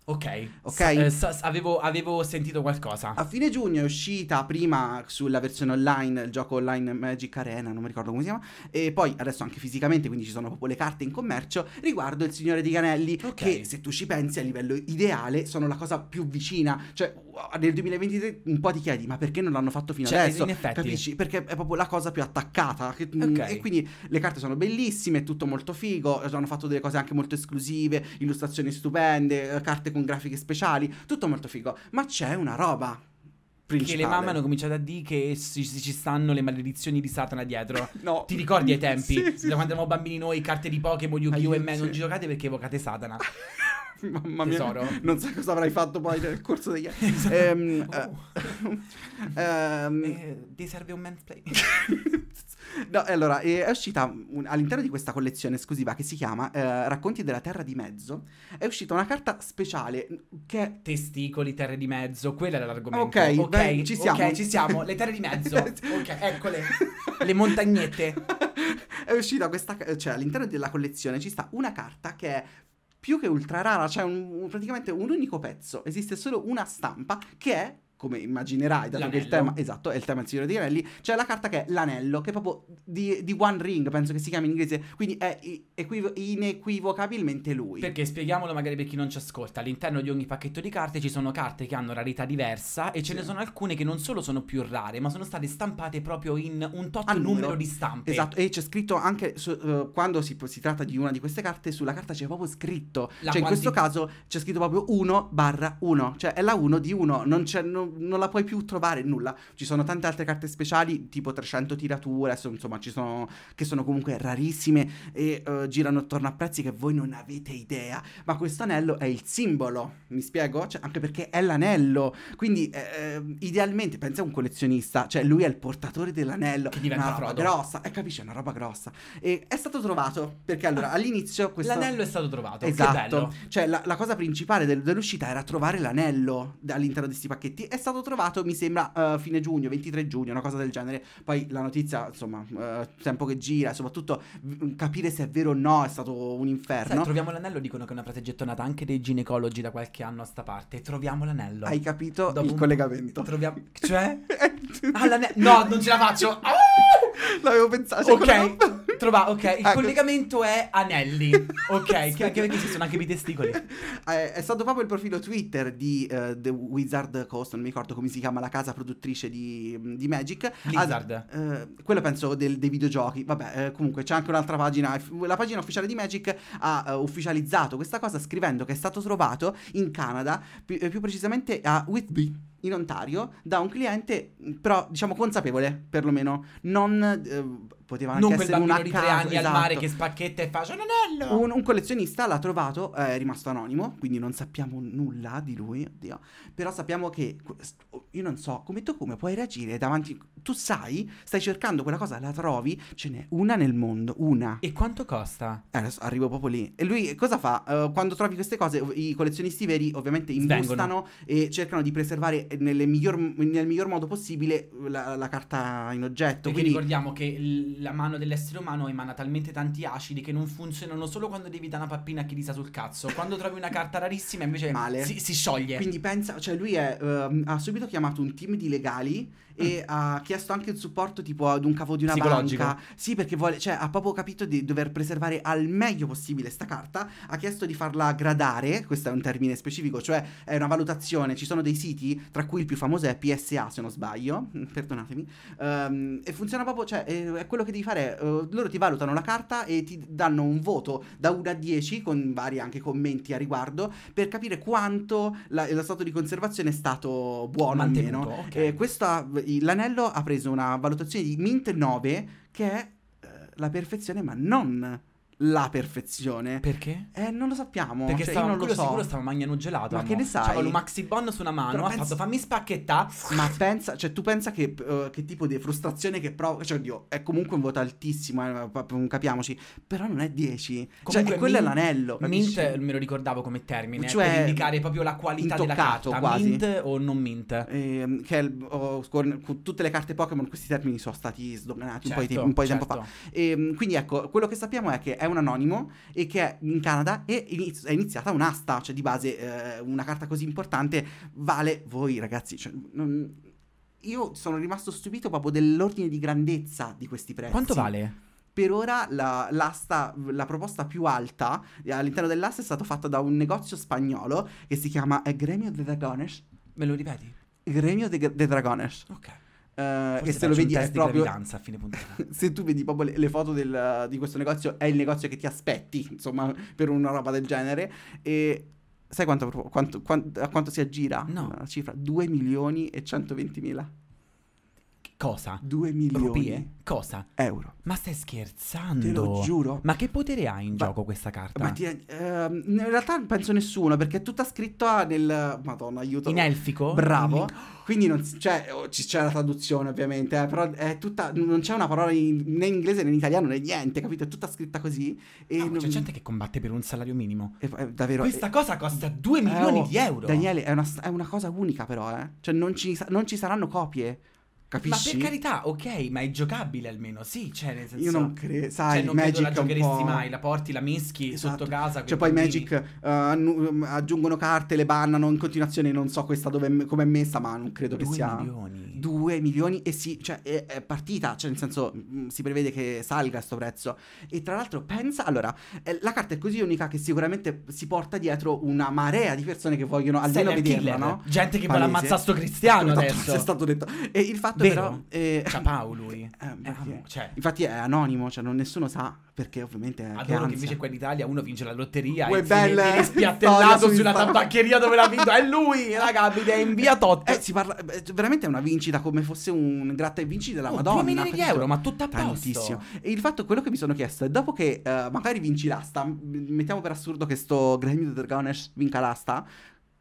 Ok. Ok. Sa- eh, sa- avevo, avevo sentito qualcosa. A fine giugno è uscita prima sulla versione online, il gioco online Magic Arena, non mi ricordo come si chiama, e poi adesso anche fisicamente, quindi ci sono proprio le carte in commercio, riguardo il Signore degli Anelli, Ok. che se tu ci pensi a livello ideale sono la cosa più vicina, cioè nel 2023 un po' ti chiedi ma perché non l'hanno fatto fino Cioè, adesso? in effetti. Capisci? Perché è proprio la cosa più attaccata, che- Ok. e quindi le carte sono bellissime, è tutto molto figo, hanno fatto delle cose anche molto esclusive, illustrazioni stupende, eh, carte con grafiche speciali, tutto molto figo, ma c'è una roba Che principale. le mamme hanno cominciato a dire che ci, ci stanno le maledizioni di Satana dietro. No. Ti ricordi ai tempi? Sì, sì, da quando eravamo bambini noi, carte di Pokémon, Yu-Gi-Oh! e me, non giocate perché evocate Satana. Mamma mia, Tesoro. non sai cosa avrai fatto poi nel corso degli anni. Ehm, Oh. eh, ehm, Eh, ti serve un mansplay? no, e allora è uscita un- all'interno di questa collezione esclusiva che si chiama eh, Racconti della Terra di Mezzo. È uscita una carta speciale che Testicoli, terre di mezzo, quello era l'argomento. Ok, ok, beh, ci siamo. Ok, ci siamo. Le terre di mezzo. ok, eccole. Le montagnette. è uscita questa, cioè all'interno della collezione ci sta una carta che è più che ultra rara, c'è un- un- praticamente un unico pezzo, esiste solo una stampa che è come immaginerai, dato che il L'anello. tema, esatto, è il tema del Signore degli Anelli, c'è la carta che è l'anello, che è proprio di, di One Ring, penso che si chiami in inglese, quindi è equivo- inequivocabilmente lui. Perché spieghiamolo magari per chi non ci ascolta. All'interno di ogni pacchetto di carte ci sono carte che hanno rarità diversa e ce Sì. ne sono alcune che non solo sono più rare, ma sono state stampate proprio in un tot numero. numero. di stampe. Esatto, e c'è scritto anche su- eh, quando si, si tratta di una di queste carte, sulla carta c'è proprio scritto. La cioè, in questo quanti- caso c'è scritto proprio 1 barra 1, cioè è la 1 di 1, non, c'è- non- non la puoi più trovare nulla. Ci sono tante altre carte speciali, tipo 300 tirature, insomma, ci sono che sono comunque rarissime e eh, girano attorno a prezzi che voi non avete idea. Ma questo anello è il simbolo, mi spiego? Cioè, anche perché è l'anello. Quindi, eh, idealmente, pensa a un collezionista, cioè lui è il portatore dell'anello. Che diventa una roba Frodo. grossa, e capisci, è una roba grossa. E è stato trovato, perché allora all'inizio questo... L'anello è stato trovato. Esatto, cioè la, la cosa principale del- dell'uscita era trovare l'anello all'interno di questi pacchetti è stato trovato, mi sembra, uh, fine giugno, 23 giugno, una cosa del genere. Poi la notizia, insomma, uh, tempo che gira, soprattutto v- capire se è vero o no è stato un inferno. Sai, troviamo l'anello, dicono che è una frase gettonata anche dei ginecologi da qualche anno a sta parte. Troviamo l'anello. Hai capito Dopo il un- collegamento? Troviamo... Cioè? Ah, l'ane- No, non ce la faccio. Ah! L'avevo pensato. Ok, trova, ok, il Ecco. collegamento è anelli. Ok, che anche perché ci sono anche i testicoli. Eh, è stato proprio il profilo Twitter di eh, The Wizard Coast, non mi ricordo come si chiama la casa produttrice di, di Magic. Blizzard. Ah, eh, quello penso del- dei videogiochi. Vabbè, eh, comunque c'è anche un'altra pagina. La pagina ufficiale di Magic ha ufficializzato questa cosa scrivendo che è stato trovato in Canada, pi- più precisamente a Whitby. In Ontario, da un cliente, mh, però diciamo consapevole, perlomeno. Non eh, poteva anche Non essere un di tre anni al mare esatto. che spacchetta e fa "C'è un anello". Un, collezionista l'ha trovato, è rimasto anonimo, quindi non sappiamo nulla di lui, oddio. Però sappiamo che, io non so, come tu come puoi reagire davanti, tu sai, stai cercando quella cosa, la trovi, ce n'è una nel mondo, una. E quanto costa? Eh, adesso arrivo proprio lì. E lui cosa fa? Eh, quando trovi queste cose, i collezionisti veri ovviamente imbustano e cercano di preservare nelle miglior- nel miglior modo possibile la, la carta in oggetto. Perché Quindi ricordiamo che la mano dell'essere umano emana talmente tanti acidi che non funzionano solo quando devi dare una pappina a chi ti sta sul cazzo. Quando trovi una carta rarissima invece Male. Si, si scioglie. Quindi pensa, cioè lui è, ehm, ha subito chiamato un team di legali e Mm. ha chiesto anche il supporto tipo ad un capo di una banca. Sì, perché vuole, cioè ha proprio capito di dover preservare al meglio possibile sta carta, ha chiesto di farla gradare, questo è un termine specifico, cioè è una valutazione, ci sono dei siti, tra cui il più famoso è PSA se non sbaglio, perdonatemi, ehm, e funziona proprio, cioè è, è quello che devi fare, eh, loro ti valutano la carta e ti danno un voto da 1 a 10 con vari anche commenti a riguardo per capire quanto la- lo stato di conservazione è stato buono o Mantenuto, meno. ok. E questa, l'anello ha preso una valutazione di Mint 9 che è eh, la perfezione ma non la perfezione. Perché? Eh, non lo sappiamo. Perché cioè, stava, io non lo so. sicuro stava mangiando gelato. Ma amo. che ne sai? C'aveva un maxi bon su una mano, Però ha pensa- fatto fammi spacchettà. Ma pensa, cioè tu pensa che, eh, che tipo di frustrazione che prova, cioè oddio, è comunque un voto altissimo, eh, capiamoci, però non è 10. Comunque cioè, quello è l'anello. Mint capisci? me lo ricordavo come termine Cioè, per indicare proprio la qualità della carta. quasi. Mint o non mint? Ehm, che è il- oh, con, con tutte le carte Pokémon questi termini sono stati sdoganati un po' di, Certo, te- un po' di tempo certo. fa. Ehm, quindi ecco, quello che sappiamo è che è un anonimo e che è in Canada e iniz- è iniziata un'asta, cioè di base eh, una carta così importante vale voi ragazzi, cioè, non- io sono rimasto stupito proprio dell'ordine di grandezza di questi prezzi. Quanto vale? Per ora la, l'asta, la proposta più alta eh, all'interno dell'asta è stata fatta da un negozio spagnolo che si chiama eh, Gremio de Dragones. Me lo ripeti? Gremio de, de Dragones. Ok. Forse e se lo vedi è proprio. a fine puntata. Se tu vedi proprio le, le foto del- di questo negozio, è il negozio che ti aspetti, insomma, per una roba del genere. E sai quanto, quanto- quanto- a quanto si aggira? No. La cifra? 2 milioni e 120 mila. Cosa? 2 milioni Rupie? Cosa? euro. Ma stai scherzando? Te lo giuro. Ma che potere ha in Ma- gioco questa carta? Ma ti- ehm, in realtà non penso nessuno perché è tutta scritta nel... Madonna, aiuto. In elfico? Bravo. In- Quindi non cioè, oh, ci- c'è la traduzione ovviamente, eh, però è tutta, non c'è una parola in- né in inglese né in italiano né niente, capito? È tutta scritta così. E No, ma c'è non- gente che combatte per un salario minimo. è- è davvero... Questa è- cosa costa 2 eh, milioni oh, di euro. Daniele, è una, è una cosa unica però, eh. Cioè non ci, non ci saranno copie, ma capisci? per carità, ok, ma è giocabile almeno, sì, cioè nel senso... Io non credo, sai, Cioè, non Magic la giocheresti mai, la porti, la mischi Esatto. sotto casa. Cioè poi bambini. Magic eh, annu- aggiungono carte, le bannano in continuazione, non so questa dove come è messa, ma non credo che 2 sia... milioni. 2 milioni e sì, cioè è, è partita, cioè nel senso mh, si prevede che salga sto prezzo. E tra l'altro pensa, allora, eh, la carta è così unica che sicuramente si porta dietro una marea di persone che vogliono almeno Serial vederla, killer. no? Gente che vuole Palese. ammazzare sto cristiano adesso. È stato detto. E il fatto? Però... eh, Ciapau lui. eh, Eh, perché- cioè, Infatti è anonimo, cioè non nessuno sa perché ovviamente è adoro che ansia. invece qua in Italia uno vince la lotteria Uè, e si belle viene spiattellato su sulla Instagram. tabaccheria dove l'ha vinto. È lui, raga, abita in via Tot. Eh, si parla, eh, veramente è una vincita come fosse un gratta e vinci della Oh, Madonna. 2 milioni di euro, ma tutto a. Tantissimo. E il fatto, quello che mi sono chiesto è dopo che eh, magari vinci l'asta, mettiamo per assurdo che sto Gremio de Dragones vinca l'asta,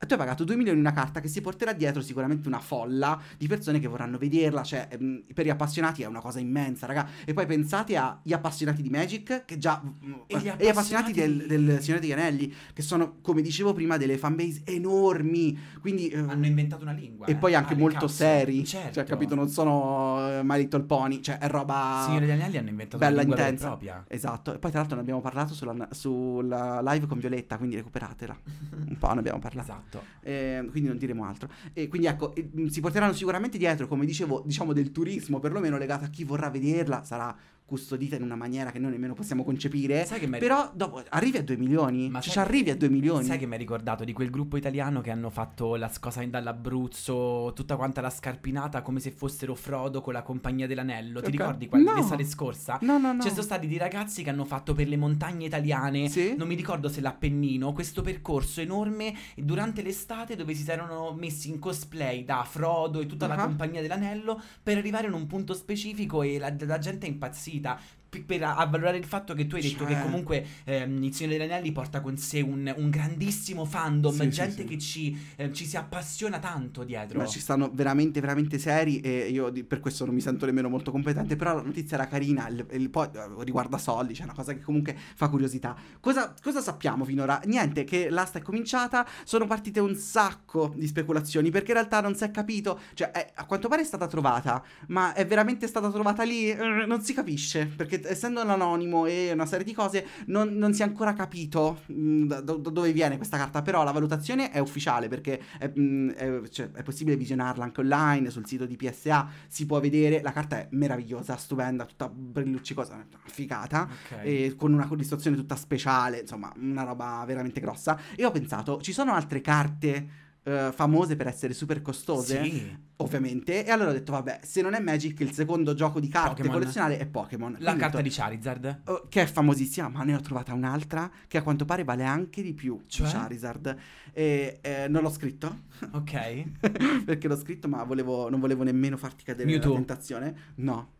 tu hai pagato 2 milioni una carta che si porterà dietro sicuramente una folla di persone che vorranno vederla, cioè ehm, per gli appassionati è una cosa immensa, raga. E poi pensate agli appassionati di Magic, che già... E gli e gli appassionati appassionati del, del Signore degli Anelli, che sono, come dicevo prima, delle fanbase enormi, quindi... eh, Hanno inventato una lingua. e eh. poi anche Ah, molto cazzo. seri, Certo. cioè capito, non sono eh, My Little Pony, cioè è roba... Signore degli Anelli hanno inventato bella una lingua e intensa. propria. Esatto, e poi tra l'altro ne abbiamo parlato sulla, sulla live con Violetta, quindi recuperatela. Un po' ne abbiamo parlato. Esatto. Eh, quindi non diremo altro. E quindi ecco, si porteranno sicuramente dietro, come dicevo, diciamo del turismo, perlomeno legato a chi vorrà vederla, sarà custodita in una maniera che noi nemmeno possiamo concepire. Però dopo arrivi a 2 milioni, Ma cioè, arrivi a 2 milioni. Sai che mi hai ricordato di quel gruppo italiano che hanno fatto la cosa dall'Abruzzo, tutta quanta la scarpinata come se fossero Frodo con la compagnia dell'anello. Ti Ok. ricordi qual- No. l'estate scorsa? No, no, no. Ci sono stati dei ragazzi che hanno fatto per le montagne italiane, Sì? non mi ricordo se l'Appennino, questo percorso enorme durante l'estate dove si erano messi in cosplay da Frodo e tutta la Ah. compagnia dell'anello per arrivare in un punto specifico e la, la gente è impazzita. P- Per avvalorare il fatto che tu hai detto Cioè. che comunque ehm, il Signore degli Anelli porta con sé un, un grandissimo fandom, Sì, sì, gente sì. che ci, eh, ci si appassiona tanto dietro. Ma ci stanno veramente, veramente seri e io di- per questo non mi sento nemmeno molto competente, però la notizia era carina, il, il- poi eh, riguarda soldi, c'è una cosa che comunque fa curiosità. Cosa, cosa sappiamo finora? Niente, che l'asta è cominciata, sono partite un sacco di speculazioni, perché in realtà non si è capito, cioè è- a quanto pare è stata trovata, ma è veramente stata trovata lì? Eh, Non si capisce, perché essendo un anonimo e una serie di cose non, non si è ancora capito mh, da, dove viene questa carta, però la valutazione è ufficiale perché è, mh, è- cioè, è possibile visionarla anche online sul sito di PSA, si può vedere, la carta è meravigliosa, stupenda, tutta brilluccicosa, una figata. Ok. E con una illustrazione tutta speciale, insomma, una roba veramente grossa. E ho pensato, ci sono altre carte eh, famose per essere super costose? Sì. Ovviamente. E allora ho detto, vabbè, se non è Magic, il secondo gioco di carte Pokémon. collezionale è Pokémon. La Quindi carta detto, di Charizard. Oh, che è famosissima, ma ne ho trovata un'altra che a quanto pare vale anche di più Cioè? di Charizard. E, eh, non l'ho scritto Ok. perché l'ho scritto, ma volevo- non volevo nemmeno farti cadere Mewtwo. nella tentazione. No,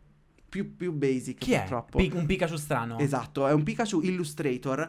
più, più basic Chi è? purtroppo. Pi- un Pikachu strano. Esatto, è un Pikachu Illustrator.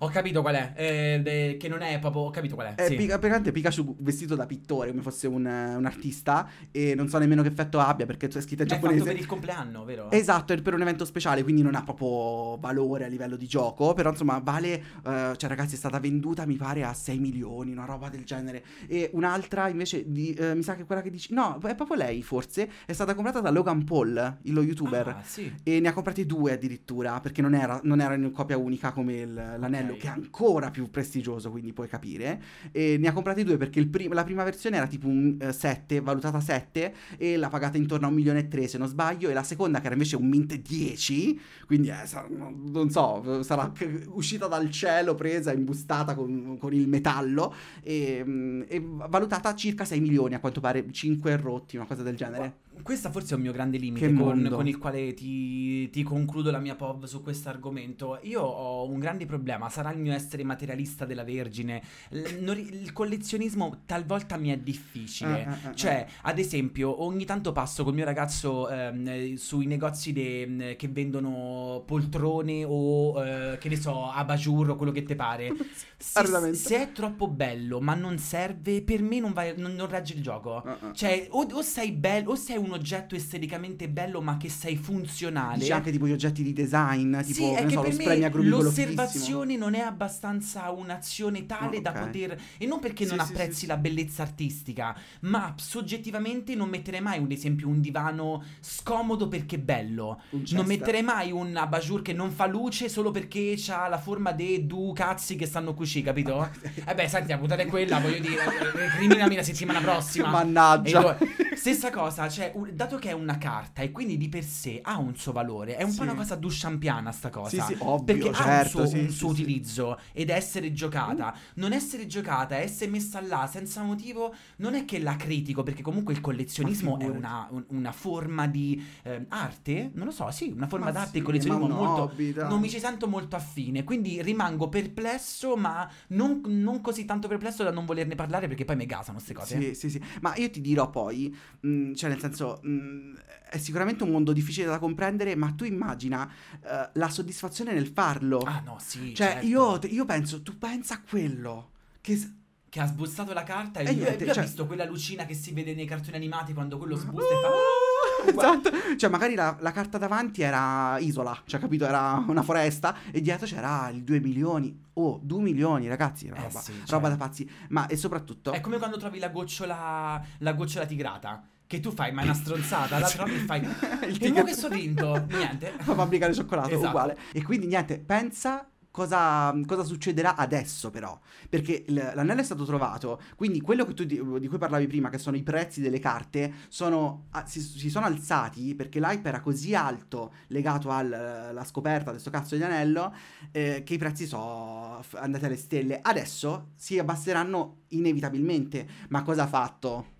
Ho capito qual è. eh, de- che non è proprio. Ho capito qual è. È sì. Pika- praticamente Pikachu vestito da pittore, come fosse un, un artista. E non so nemmeno che effetto abbia perché è scritto in È fatto giapponese. per il compleanno, vero? Esatto, è per un evento speciale, quindi non ha proprio valore a livello di gioco. Però insomma, vale. eh, cioè, ragazzi, è stata venduta, mi pare, a 6 milioni, una roba del genere. E un'altra invece, di, eh, mi sa che quella che dici. No, è proprio lei, forse. È stata comprata da Logan Paul, lo youtuber. Ah, sì. E ne ha comprati due addirittura, perché non era, non era in copia unica come il- l'anello, Ok. che è ancora più prestigioso, quindi puoi capire. E ne ha comprati due perché il prim- la prima versione era tipo un 7, valutata 7, e l'ha pagata intorno a un milione e tre, se non sbaglio, e la seconda che era invece un mint 10, quindi eh, sa- non non so, sarà c- uscita dal cielo, presa, imbustata con, con il metallo, e, mm, e valutata circa 6 milioni, a quanto pare 5 rotti, una cosa del genere. Questo forse è un mio grande limite con, con il quale ti, ti concludo la mia POV su questo argomento. Io ho un grande problema, sarà il mio essere materialista della Vergine. L- non il collezionismo talvolta mi è difficile. Eh, eh, eh, Cioè, ad esempio, ogni tanto passo col mio ragazzo ehm, eh, sui negozi de- che vendono poltrone o eh, che ne so, abajur o quello che te pare. Se, se è troppo bello ma non serve, per me non, vai- non- non regge il gioco. eh, eh. Cioè, o, o sei bello, o sei un oggetto esteticamente bello, ma che sei funzionale. Dici anche tipo gli oggetti di design, tipo sì, che è ne che so, lo me fighissimo. l'osservazione non è abbastanza un'azione tale Ah, da ok. poter. E non perché Sì, non sì, apprezzi sì, sì. la bellezza artistica, ma soggettivamente non metterei mai un esempio un divano scomodo perché bello. Un Non metterei mai un abajur che non fa luce solo perché ha la forma dei due cazzi che stanno qui, capito? Eh beh, senti, la puntata è quella, voglio dire, eh, criminami la settimana prossima. Mannaggia. E lo- Stessa cosa, cioè, un- dato che è una carta e quindi di per sé ha un suo valore, è un Sì. po' una cosa duchampiana sta cosa. Sì, sì, ovvio, perché ha un certo, suo, un suo utilizzo ed essere giocata. Non essere giocata, essere messa là senza motivo, non è che la critico, perché comunque il collezionismo è una, un- una forma di ehm, arte, non lo so, sì, una forma Ma d'arte, il collezionismo molto... hobby. Non mi ci sento molto affine, quindi rimango perplesso, ma non, non così tanto perplesso da non volerne parlare perché poi mi gasano queste cose. Sì, sì, sì. Ma io ti dirò poi, mh, cioè nel senso, mh, è sicuramente un mondo difficile da comprendere, ma tu immagina eh, la soddisfazione nel farlo. Ah no, sì. cioè, certo. io, io penso, tu pensa a quello, che Che ha sbussato la carta e, E lui, niente, lui cioè- ha visto quella lucina che si vede nei cartoni animati quando quello sbusta e fa... Ah, Esatto, cioè magari la, la carta davanti era isola, cioè capito, era una foresta e dietro c'era il 2 milioni, oh 2 milioni ragazzi, Eh roba, sì, cioè- roba da pazzi, ma e soprattutto... È come quando trovi la gocciola, la gocciola tigrata. Che tu fai, ma è una stronzata, la trovi e fai... Il e mo che sto vinto? Niente. la fabbrica di cioccolato Esatto. uguale. E quindi niente, pensa cosa, cosa succederà adesso però, perché l'anello è stato trovato, quindi quello che tu di, di cui parlavi prima, che sono i prezzi delle carte, sono, si, si sono alzati perché l'hype era così alto legato alla scoperta di sto cazzo di anello eh, che i prezzi sono andati alle stelle. Adesso si abbasseranno inevitabilmente, ma cosa ha fatto?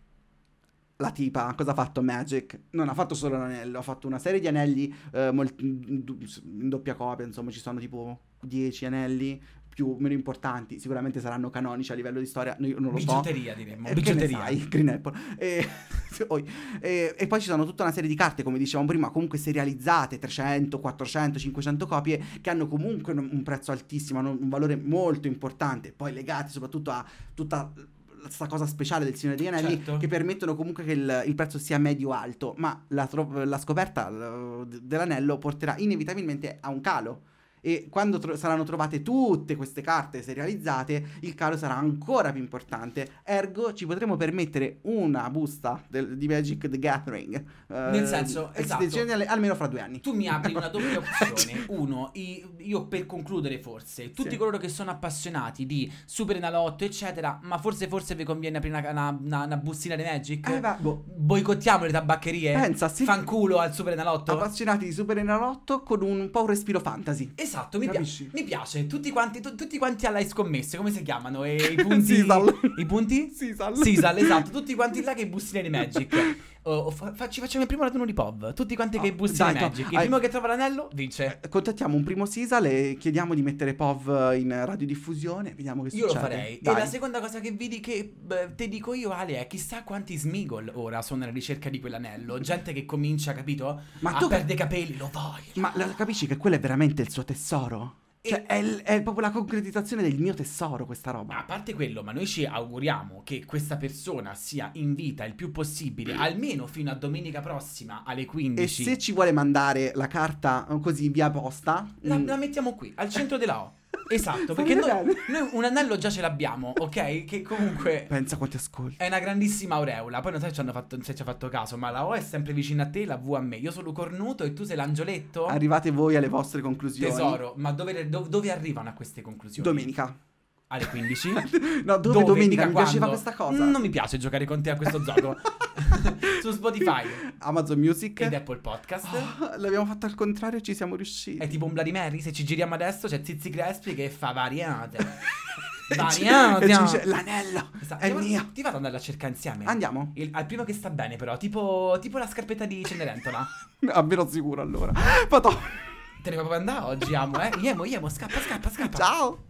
La tipa, cosa ha fatto Magic? Non ha fatto solo l'anello, ha fatto una serie di anelli eh, molti- in doppia copia, insomma ci sono tipo 10 anelli più o meno importanti, sicuramente saranno canonici a livello di storia, non lo so. Bigiotteria diremmo, Eh, bigiotteria. sai, Green Apple. E. E- e poi ci sono tutta una serie di carte, come dicevamo prima, comunque serializzate, 300, 400, 500 copie, che hanno comunque un, un prezzo altissimo, hanno un valore molto importante, poi legati soprattutto a tutta questa cosa speciale del Signore degli Anelli, Certo. che permettono comunque che il, il prezzo sia medio-alto, ma la, tro- la scoperta l- dell'anello porterà inevitabilmente a un calo. E quando tro- saranno trovate tutte queste carte serializzate, il calo sarà ancora più importante. Ergo, ci potremo permettere una busta del- di Magic the Gathering. eh, Nel senso, alle- almeno fra due anni. Tu mi apri una doppia opzione. Uno, io per concludere forse, tutti Sì. coloro che sono appassionati di Super Enalotto, eccetera, ma forse forse vi conviene aprire una, una, una- una bustina di Magic? Eh, va- boh. Boicottiamo le tabaccherie? Pensa, sì. Fanculo al Super Enalotto? Appassionati di Super Enalotto con un po' un respiro fantasy. Esatto, mi, pia- Capisci? mi piace. Tutti quanti, tu- tutti quanti alle scommesse, come si chiamano? E I punti. Sisal. I punti? Sisal. Sisal, esatto. Tutti quanti là che bustine di Magic. Oh, fa- facci- facciamo il primo raduno di POV. Tutti quanti che Oh, bustine dai, di to- Magic. Il hai- primo che trova l'anello vince. Eh, Contattiamo un primo Sisal e chiediamo di mettere POV in radiodiffusione. Vediamo che Io lo succede. farei. Dai. E la seconda cosa che vedi che beh, te dico io, Ale, è chissà quanti Smigol ora sono alla ricerca di quell'anello. Gente che comincia, capito? Ma a tu- perdere i capelli, lo voglio. Ma la- capisci che quello è veramente il suo tesoro? E- Cioè, è, il- è proprio la concretizzazione del mio tesoro, questa roba. A parte quello, ma noi ci auguriamo che questa persona sia in vita il più possibile, almeno fino a domenica prossima alle E 15. se ci vuole mandare la carta eh, così via posta, La, mm, la mettiamo qui, al centro della O. Esatto, perché noi, noi un anello già ce l'abbiamo, ok? Che comunque pensa quanti ascolti. è una grandissima aureola. Poi non so se ci hanno fatto, se ci ha fatto caso, ma la O è sempre vicina a te, la V a me. Io sono cornuto e tu sei l'angioletto. Arrivate voi alle vostre conclusioni. Tesoro, ma dove, dove- dove arrivano a queste conclusioni? Domenica. Alle 15? No, dove, domenica? Mi piaceva quando? questa cosa. Non mi piace giocare con te a questo gioco. Su Spotify Amazon Music. ed Apple Podcast. Oh, l'abbiamo fatto al contrario e ci siamo riusciti. È tipo un Bloody Mary. Se ci giriamo adesso c'è Zizi Crespi che fa variante. E ci- variante. e ci l'anello Esatto. è mio. Ti vado ad andare a cercare insieme. Andiamo? Il- al primo che sta bene, però, tipo, tipo la scarpetta di Cenerentola. Almeno sicuro allora. Vado. Te ne proprio andare oggi, amo, eh? Iemo, iemo, scappa, scappa, scappa. Ciao.